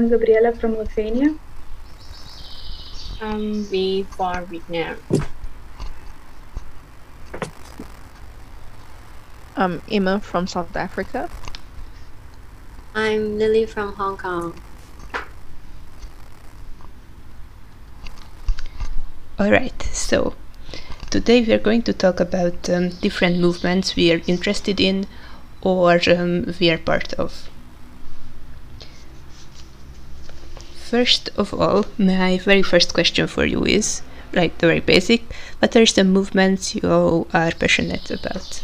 I'm Gabriela from Lithuania. I'm V for Vietnam. I'm Emma from South Africa. I'm Lily from Hong Kong. Alright, so today we are going to talk about um, different movements we are interested in or um, we are part of. First of all, my very first question for you is like the very basic what are some movements you are passionate about?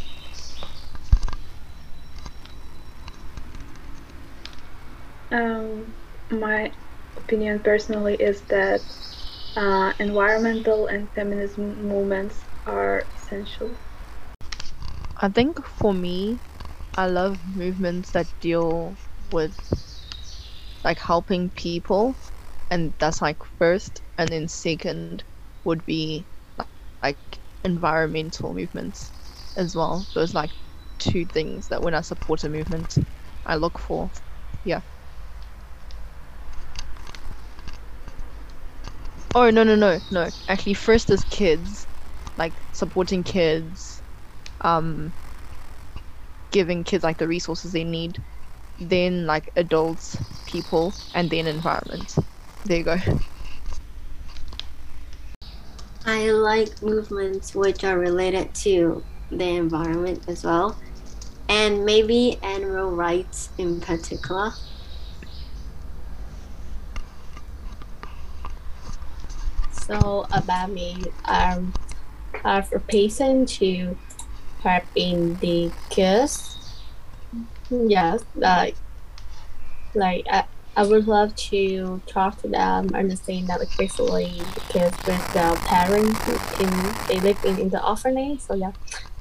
Um, my opinion personally is that uh, environmental and feminism movements are essential. I think for me, I love movements that deal with like helping people, and that's like first, and then second would be like environmental movements as well. Those like two things that when I support a movement, I look for. Yeah. Oh no no no no! Actually, first is kids, like supporting kids, um, giving kids like the resources they need, then like adults, people, and then environment. There you go. I like movements which are related to the environment as well, and maybe animal rights in particular. So about me, um, I have a passion to help in the kids. Yes, like like I, I would love to talk to them, and understand that especially the kids with their parents in they live in, in the orphanage. So yeah,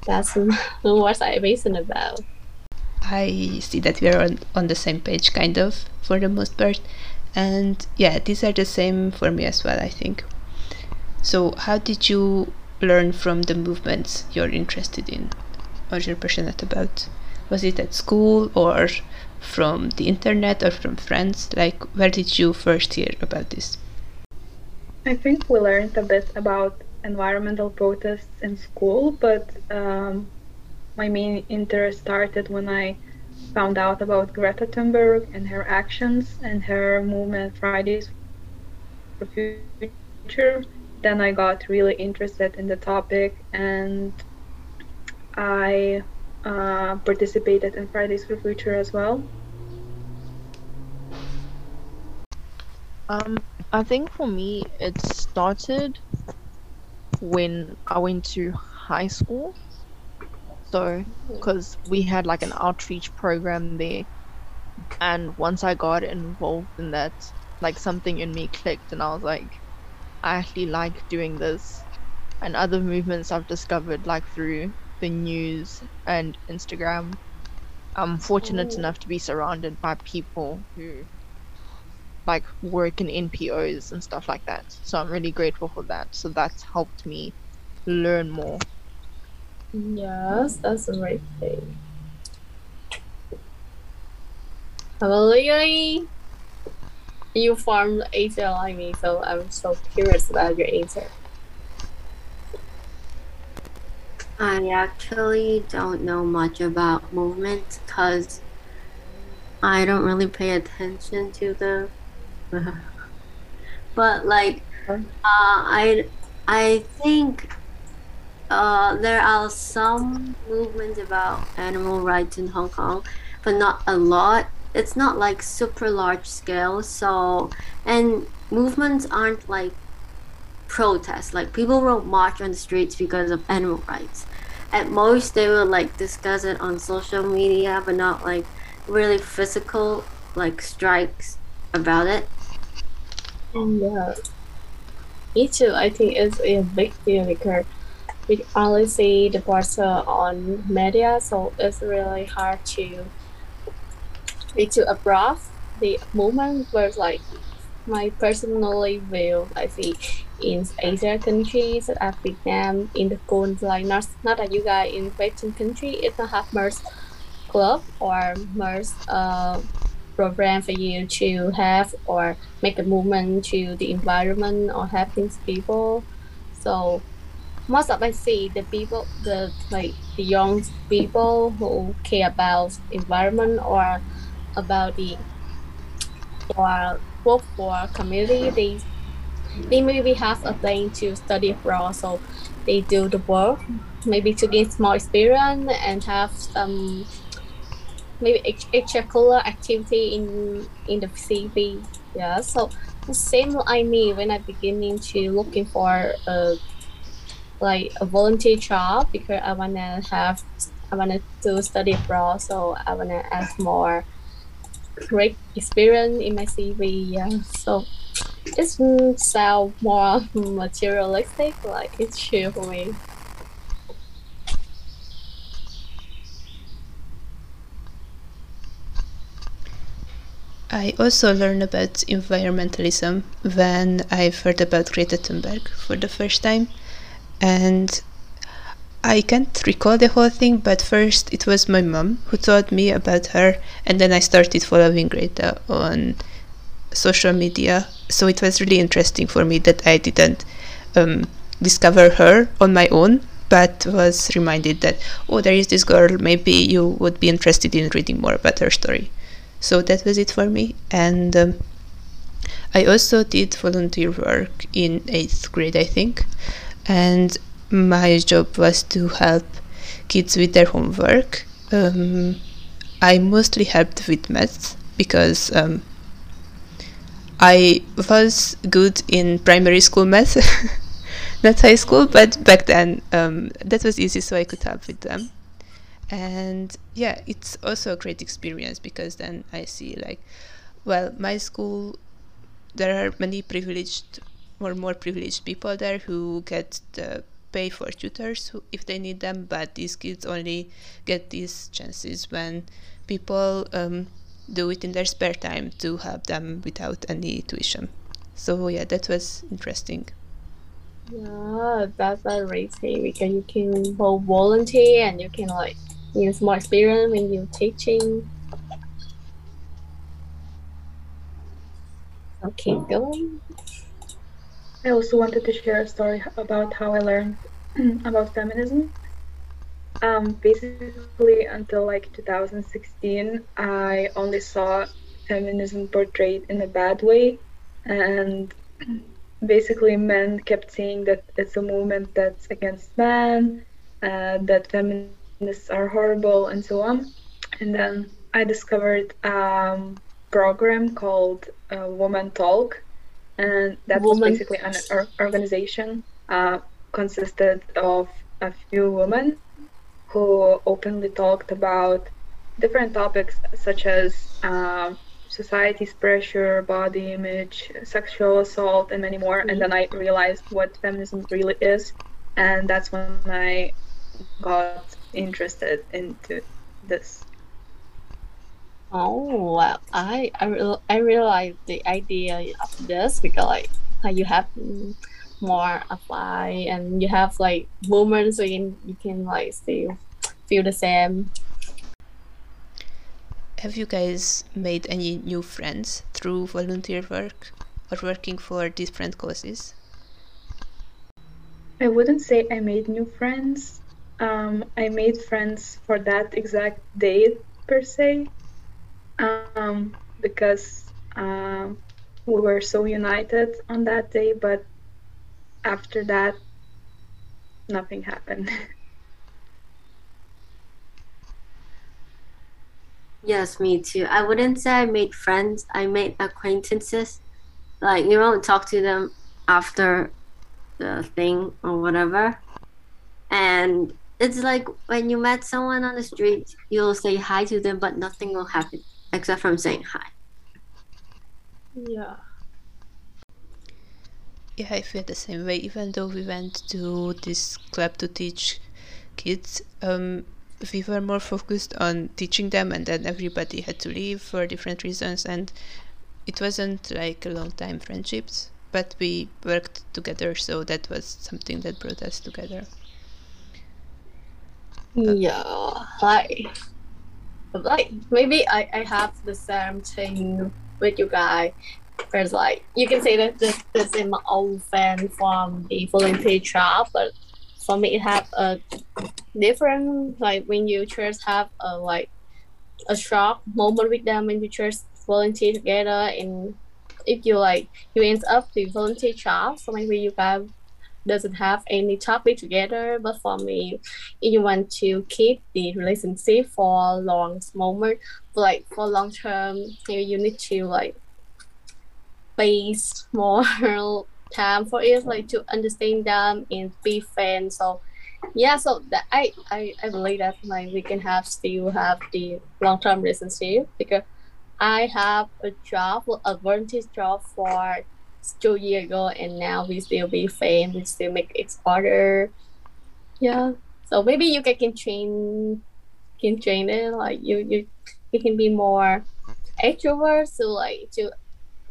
that's what I'm passionate about. I see that we are on, on the same page, kind of, for the most part. And yeah, these are the same for me as well, I think. So, how did you learn from the movements you're interested in or you're passionate about? Was it at school or from the internet or from friends? Like, where did you first hear about this? I think we learned a bit about environmental protests in school, but um, my main interest started when I found out about Greta Thunberg and her actions and her movement Fridays for Future. Then I got really interested in the topic and I uh, participated in Fridays for Future as well. Um, I think for me, it started when I went to high school. So, because we had like an outreach program there, and once I got involved in that, like something in me clicked, and I was like, I actually like doing this. And other movements I've discovered, like through the news and Instagram. I'm fortunate Ooh. enough to be surrounded by people who like work in NPOs and stuff like that. So I'm really grateful for that. So that's helped me learn more. Yes, that's a great thing. Hello, Yuri. You Asia like me, so I'm so curious about your answer. I actually don't know much about movement because I don't really pay attention to them. but like, uh, I I think uh, there are some movements about animal rights in Hong Kong, but not a lot. It's not like super large scale. So and movements aren't like protests. Like people won't march on the streets because of animal rights. At most, they will like discuss it on social media, but not like really physical like strikes about it. Yeah. Me too. I think it's a big deal because we only see the uh, on media, so it's really hard to to abroad the movement. Whereas like my personally view, I see in Asia countries, as Vietnam, in the cold, like not not that you guys in Western country, it not have much club or much uh, program for you to have or make a movement to the environment or helping people. So most of I see the people, the like the young people who care about environment or about the or work for community, they they maybe have a plan to study abroad, so they do the work maybe to gain more experience and have some maybe extracurricular activity in in the CV. Yeah, so the same I me when I beginning to looking for a like a volunteer job because I wanna have I wanna to study abroad, so I wanna add more great experience in my CV. Yeah, so it sound more materialistic, like it's true for me. I also learned about environmentalism when I heard about Greta Thunberg for the first time. And I can't recall the whole thing, but first it was my mom who told me about her, and then I started following Greta on social media. So it was really interesting for me that I didn't um, discover her on my own, but was reminded that, oh, there is this girl, maybe you would be interested in reading more about her story. So that was it for me. And um, I also did volunteer work in eighth grade, I think. And my job was to help kids with their homework. Um, I mostly helped with maths because um, I was good in primary school math, not high school, but back then um, that was easy, so I could help with them and yeah it's also a great experience because then i see like well my school there are many privileged or more privileged people there who get the pay for tutors who, if they need them but these kids only get these chances when people um, do it in their spare time to help them without any tuition so yeah that was interesting yeah that's a great thing because you can both volunteer and you can like use more experience when you're teaching. Keep going. I also wanted to share a story about how I learned about feminism. Um, basically, until like 2016, I only saw feminism portrayed in a bad way, and basically, men kept saying that it's a movement that's against men, uh, that feminists are horrible and so on. And then I discovered a um, program called uh, Woman Talk, and that Woman. was basically an or- organization uh, consisted of a few women who openly talked about different topics such as uh, society's pressure, body image, sexual assault, and many more. Mm-hmm. And then I realized what feminism really is, and that's when I got interested into this? Oh well, I I re- I really like the idea of this because like you have more apply and you have like moments when you can like still feel the same. Have you guys made any new friends through volunteer work or working for different causes? I wouldn't say I made new friends um, I made friends for that exact date per se, um, because uh, we were so united on that day. But after that, nothing happened. yes, me too. I wouldn't say I made friends. I made acquaintances. Like you won't talk to them after the thing or whatever. And it's like when you met someone on the street, you'll say hi to them, but nothing will happen except from saying hi. Yeah. Yeah, I feel the same way. Even though we went to this club to teach kids, um, we were more focused on teaching them, and then everybody had to leave for different reasons, and it wasn't like a long time friendships, but we worked together, so that was something that brought us together. Yeah, hi. Like maybe I, I have the same thing with you guys. Because like you can say that this, this is my old fan from the volunteer job, but for me it have a different like when you just have a like a short moment with them when you just volunteer together and if you like you end up the volunteer job so maybe you guys doesn't have any topic together but for me if you want to keep the relationship for a long moment like for long term you, you need to like base more time for it like to understand them and be friends. So yeah so that I, I i believe that like we can have still have the long-term relationship because i have a job a volunteer job for two years ago and now we still be friends we still make each other. Yeah so maybe you can, train can train it like you you you can be more extrovert so like to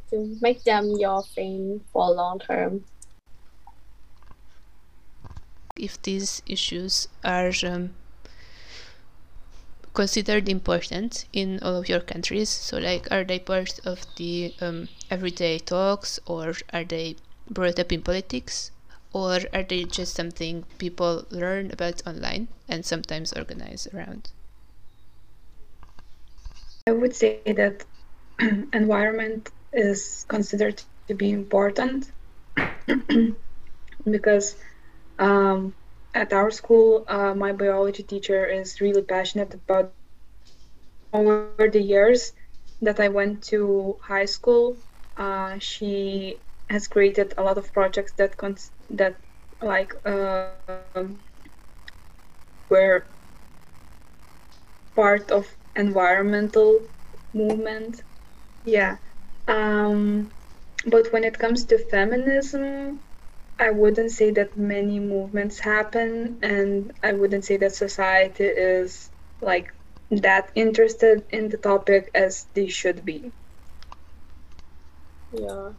to make them your friend for long term. If these issues are um, considered important in all of your countries so like are they part of the um, everyday talks or are they brought up in politics or are they just something people learn about online and sometimes organize around i would say that environment is considered to be important because um, at our school, uh, my biology teacher is really passionate about over the years that I went to high school. Uh, she has created a lot of projects that cons- that like uh, were part of environmental movement. Yeah. Um, but when it comes to feminism, I wouldn't say that many movements happen, and I wouldn't say that society is like that interested in the topic as they should be. Yeah.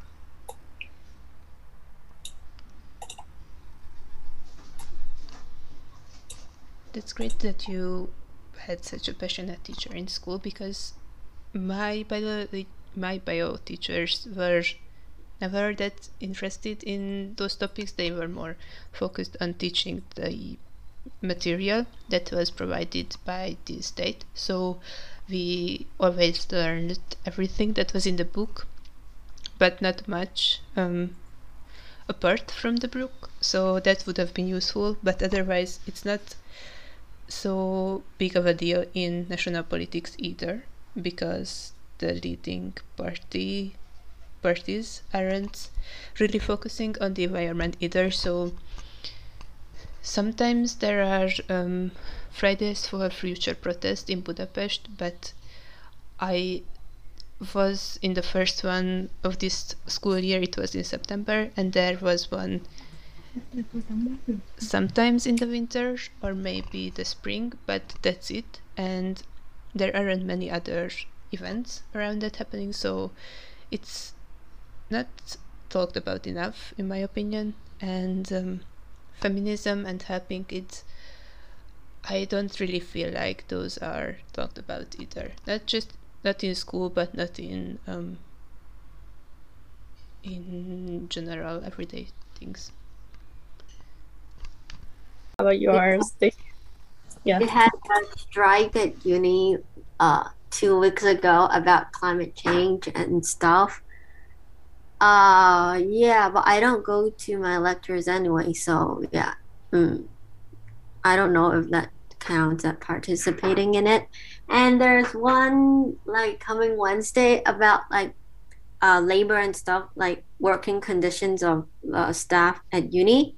That's great that you had such a passionate teacher in school because my bio my bio teachers were never that interested in those topics. They were more focused on teaching the material that was provided by the state. So we always learned everything that was in the book, but not much um, apart from the book. So that would have been useful, but otherwise, it's not so big of a deal in national politics either, because the leading party parties aren't really focusing on the environment either. So sometimes there are um, Fridays for Future protest in Budapest, but I was in the first one of this school year, it was in September, and there was one sometimes in the winter or maybe the spring, but that's it. And there aren't many other events around that happening, so it's not talked about enough, in my opinion. And um, feminism and helping it, I don't really feel like those are talked about either. Not just not in school, but not in um, in general everyday things. How about yours? Yeah. We had a strike at uni uh, two weeks ago about climate change and stuff. Uh, yeah, but I don't go to my lectures anyway, so yeah. Mm. I don't know if that counts as participating in it. And there's one like coming Wednesday about like uh, labor and stuff, like working conditions of uh, staff at uni.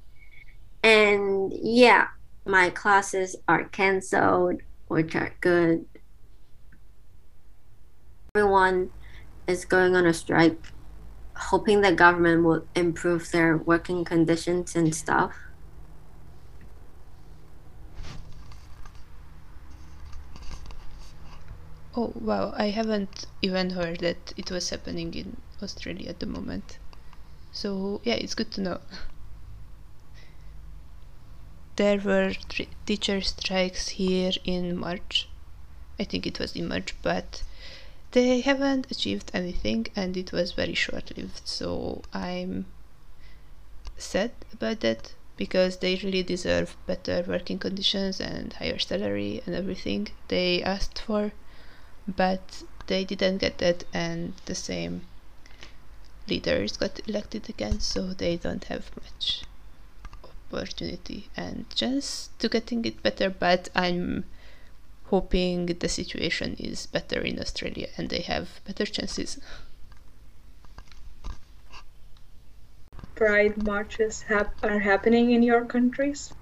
And yeah, my classes are canceled, which are good. Everyone is going on a strike hoping the government will improve their working conditions and stuff. Oh wow, I haven't even heard that it was happening in Australia at the moment. So yeah, it's good to know. There were teacher strikes here in March, I think it was in March, but they haven't achieved anything and it was very short lived. So I'm sad about that because they really deserve better working conditions and higher salary and everything they asked for, but they didn't get that, and the same leaders got elected again, so they don't have much opportunity and chance to getting it better. But I'm hoping the situation is better in Australia and they have better chances. Pride marches hap- are happening in your countries?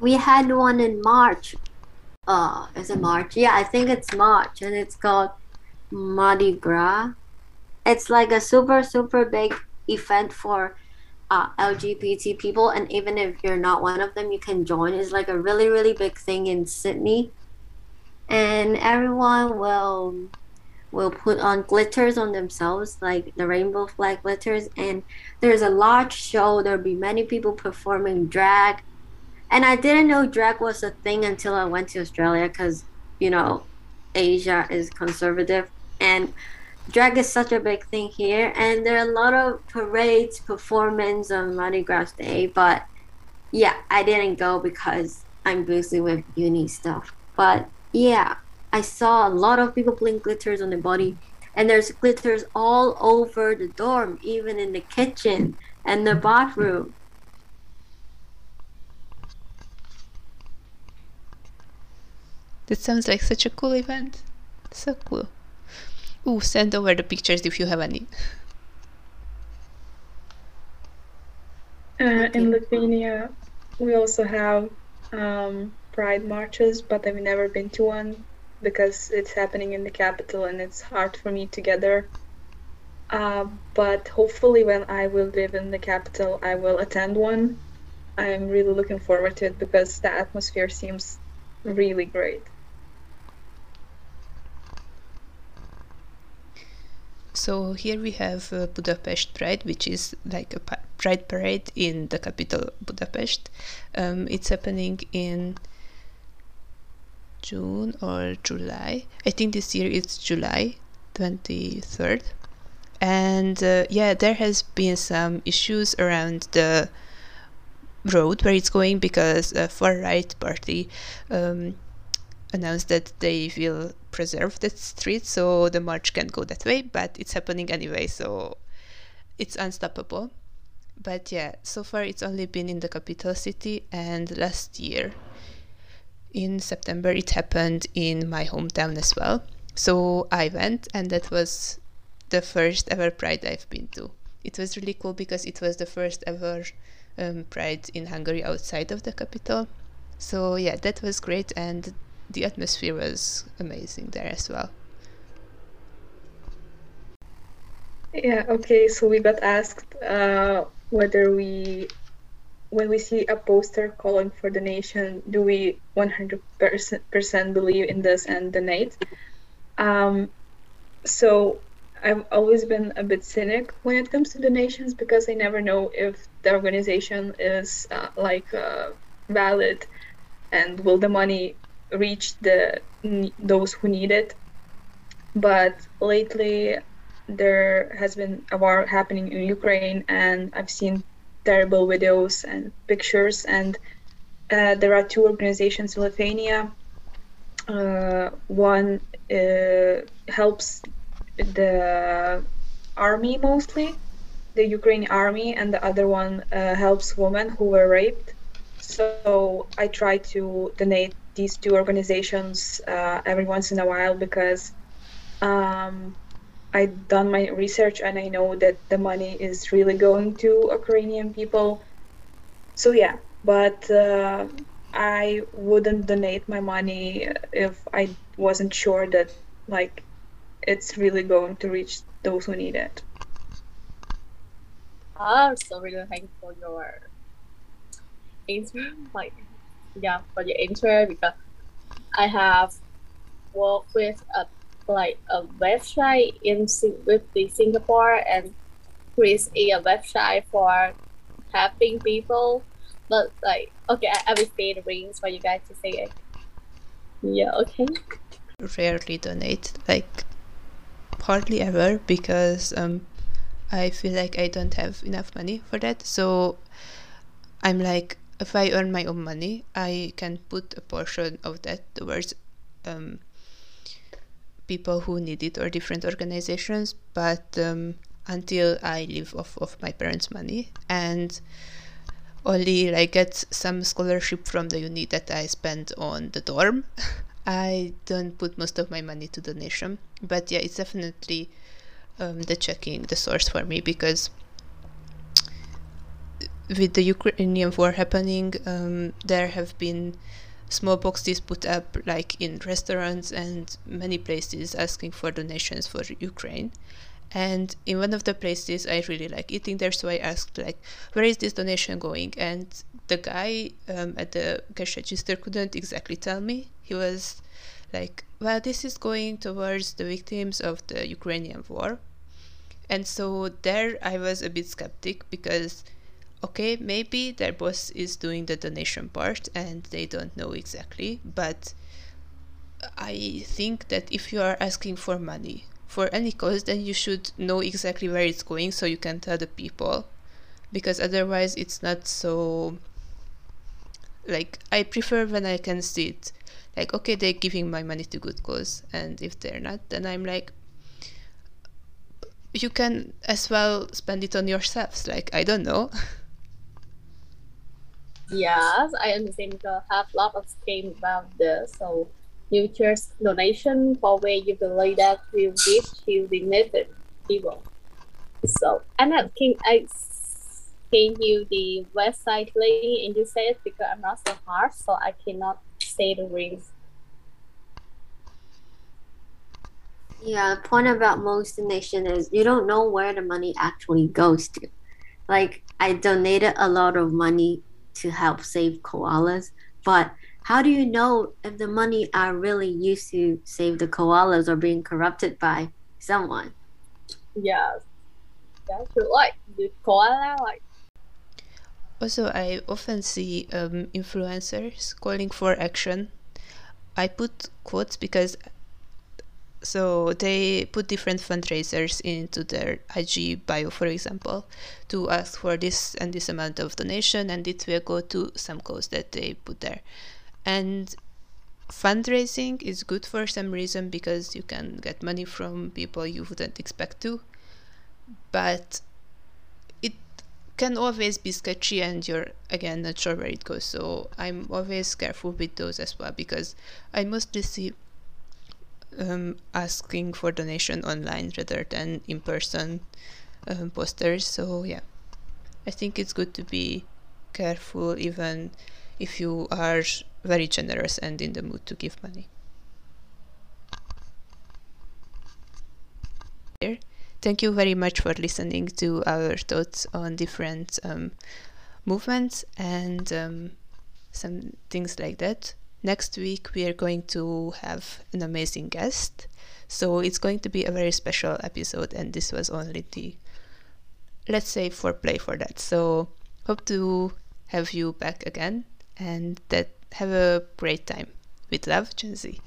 We had one in March. Uh, is it March? Yeah, I think it's March, and it's called Mardi Gras. It's like a super super big event for uh, LGBT people, and even if you're not one of them, you can join. It's like a really really big thing in Sydney, and everyone will will put on glitters on themselves, like the rainbow flag glitters. And there's a large show. There'll be many people performing drag. And I didn't know drag was a thing until I went to Australia because, you know, Asia is conservative. And drag is such a big thing here. And there are a lot of parades, performance on Mardi Gras Day. But yeah, I didn't go because I'm busy with uni stuff. But yeah, I saw a lot of people putting glitters on their body, and there's glitters all over the dorm, even in the kitchen and the bathroom. That sounds like such a cool event. So cool. Ooh, send over the pictures if you have any. Uh, in Lithuania, we also have um, pride marches, but I've never been to one because it's happening in the capital and it's hard for me to get there. Uh, but hopefully, when I will live in the capital, I will attend one. I'm really looking forward to it because the atmosphere seems really great. So here we have uh, Budapest Pride, which is like a pride parade in the capital Budapest. Um, it's happening in June or July. I think this year it's July 23rd. And uh, yeah, there has been some issues around the road where it's going because a far right party um, announced that they will preserve that street so the march can't go that way, but it's happening anyway, so it's unstoppable. But yeah, so far it's only been in the capital city, and last year in September it happened in my hometown as well. So I went, and that was the first ever Pride I've been to. It was really cool because it was the first ever um, Pride in Hungary outside of the capital. So yeah, that was great, and the atmosphere was amazing there as well. Yeah, okay, so we got asked uh, whether we when we see a poster calling for donation, do we 100% believe in this and donate? Um, so I've always been a bit cynic when it comes to donations because I never know if the organization is uh, like uh, valid and will the money reach the those who need it. But lately, there has been a war happening in Ukraine, and I've seen terrible videos and pictures. And uh, there are two organizations in Lithuania. Uh, one uh, helps the army mostly, the Ukrainian army, and the other one uh, helps women who were raped. So I try to donate these two organizations uh, every once in a while because um, I've done my research and I know that the money is really going to Ukrainian people. So yeah, but uh, I wouldn't donate my money if I wasn't sure that like it's really going to reach those who need it. I'm so really thankful for your answer, like yeah, for your answer because I have worked with a like a website in with the Singapore and create a website for helping people but like okay, I, I will pay the rings for you guys to say it. Yeah, okay. Rarely donate, like hardly ever, because um, I feel like I don't have enough money for that. So I'm like, if I earn my own money, I can put a portion of that towards um, people who need it or different organizations. But um, until I live off of my parents' money and only like get some scholarship from the uni that I spend on the dorm. I don't put most of my money to donation, but yeah, it's definitely um, the checking the source for me because with the Ukrainian war happening, um, there have been small boxes put up like in restaurants and many places asking for donations for Ukraine. And in one of the places i really like eating there so i asked like where is this donation going? And the guy um, at the cash register couldn't exactly tell me. He was like well this is going towards the victims of the ukrainian war. And so there i was a bit skeptic because okay maybe their boss is doing the donation part and they don't know exactly but i think that if you are asking for money for any cause, then you should know exactly where it's going so you can tell the people. Because otherwise, it's not so. Like, I prefer when I can see it. Like, okay, they're giving my money to good cause, and if they're not, then I'm like, you can as well spend it on yourselves. Like, I don't know. Yes, I understand I have a lot of scheme about this. So you donation for where you believe that will give to the needed people. So Anna, can I send you the website link and you say it because I'm not so hard, so I cannot say the rings. Yeah, the point about most donation is you don't know where the money actually goes to. Like I donated a lot of money to help save koalas, but how do you know if the money are really used to save the koalas or being corrupted by someone? Yeah, that's true. Like the koala, like. Also, I often see um, influencers calling for action. I put quotes because so they put different fundraisers into their IG bio, for example, to ask for this and this amount of donation, and it will go to some cause that they put there. And fundraising is good for some reason because you can get money from people you wouldn't expect to, but it can always be sketchy and you're again not sure where it goes. So I'm always careful with those as well because I mostly see um, asking for donation online rather than in person um, posters. So yeah, I think it's good to be careful even if you are very generous and in the mood to give money. Thank you very much for listening to our thoughts on different um, movements and um, some things like that. Next week, we are going to have an amazing guest. So it's going to be a very special episode, and this was only the, let's say, foreplay for that. So hope to have you back again, and that have a great time. With love, Gen Z.